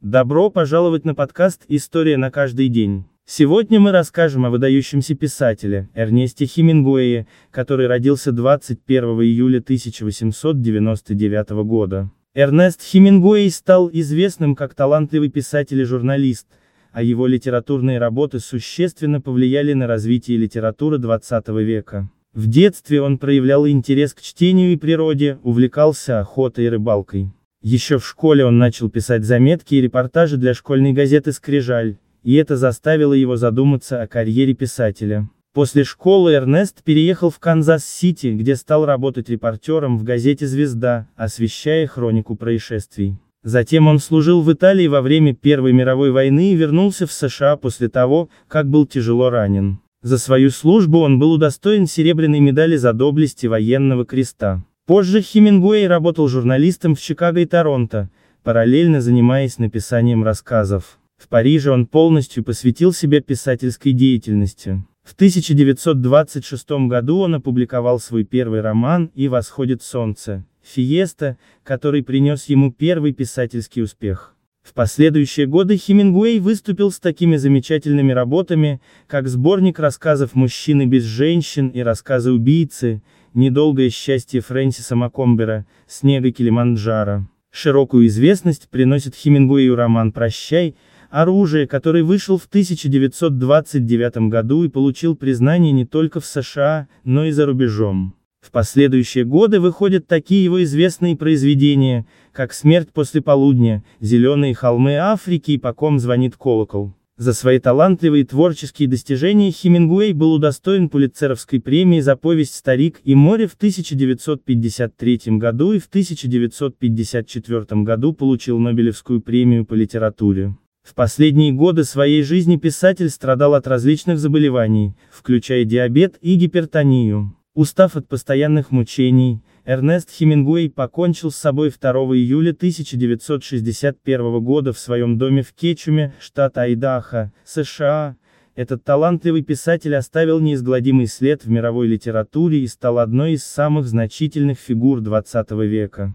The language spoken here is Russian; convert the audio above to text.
Добро пожаловать на подкаст «История на каждый день». Сегодня мы расскажем о выдающемся писателе, Эрнесте Хемингуэе, который родился 21 июля 1899 года. Эрнест Хемингуэй стал известным как талантливый писатель и журналист, а его литературные работы существенно повлияли на развитие литературы XX века. В детстве он проявлял интерес к чтению и природе, увлекался охотой и рыбалкой. Еще в школе он начал писать заметки и репортажи для школьной газеты «Скрижаль», и это заставило его задуматься о карьере писателя. После школы Эрнест переехал в Канзас-Сити, где стал работать репортером в газете «Звезда», освещая хронику происшествий. Затем он служил в Италии во время Первой мировой войны и вернулся в США после того, как был тяжело ранен. За свою службу он был удостоен серебряной медали за доблесть и военного креста. Позже Хемингуэй работал журналистом в Чикаго и Торонто, параллельно занимаясь написанием рассказов. В Париже он полностью посвятил себя писательской деятельности. В 1926 году он опубликовал свой первый роман «И восходит солнце», «Фиеста», который принес ему первый писательский успех. В последующие годы Хемингуэй выступил с такими замечательными работами, как сборник рассказов «Мужчины без женщин» и рассказы «Убийцы», «Недолгое счастье» Фрэнсиса Макомбера, «Снега Килиманджаро». Широкую известность приносит Хемингуэю роман «Прощай», оружие, который вышел в 1929 году и получил признание не только в США, но и за рубежом. В последующие годы выходят такие его известные произведения, как «Смерть после полудня», «Зеленые холмы Африки» и «По ком звонит колокол». За свои талантливые творческие достижения Хемингуэй был удостоен Пулитцеровской премии за повесть «Старик и море» в 1953 году и в 1954 году получил Нобелевскую премию по литературе. В последние годы своей жизни писатель страдал от различных заболеваний, включая диабет и гипертонию. Устав от постоянных мучений, Эрнест Хемингуэй покончил с собой 2 июля 1961 года в своем доме в Кетчуме, штат Айдахо, США. Этот талантливый писатель оставил неизгладимый след в мировой литературе и стал одной из самых значительных фигур XX века.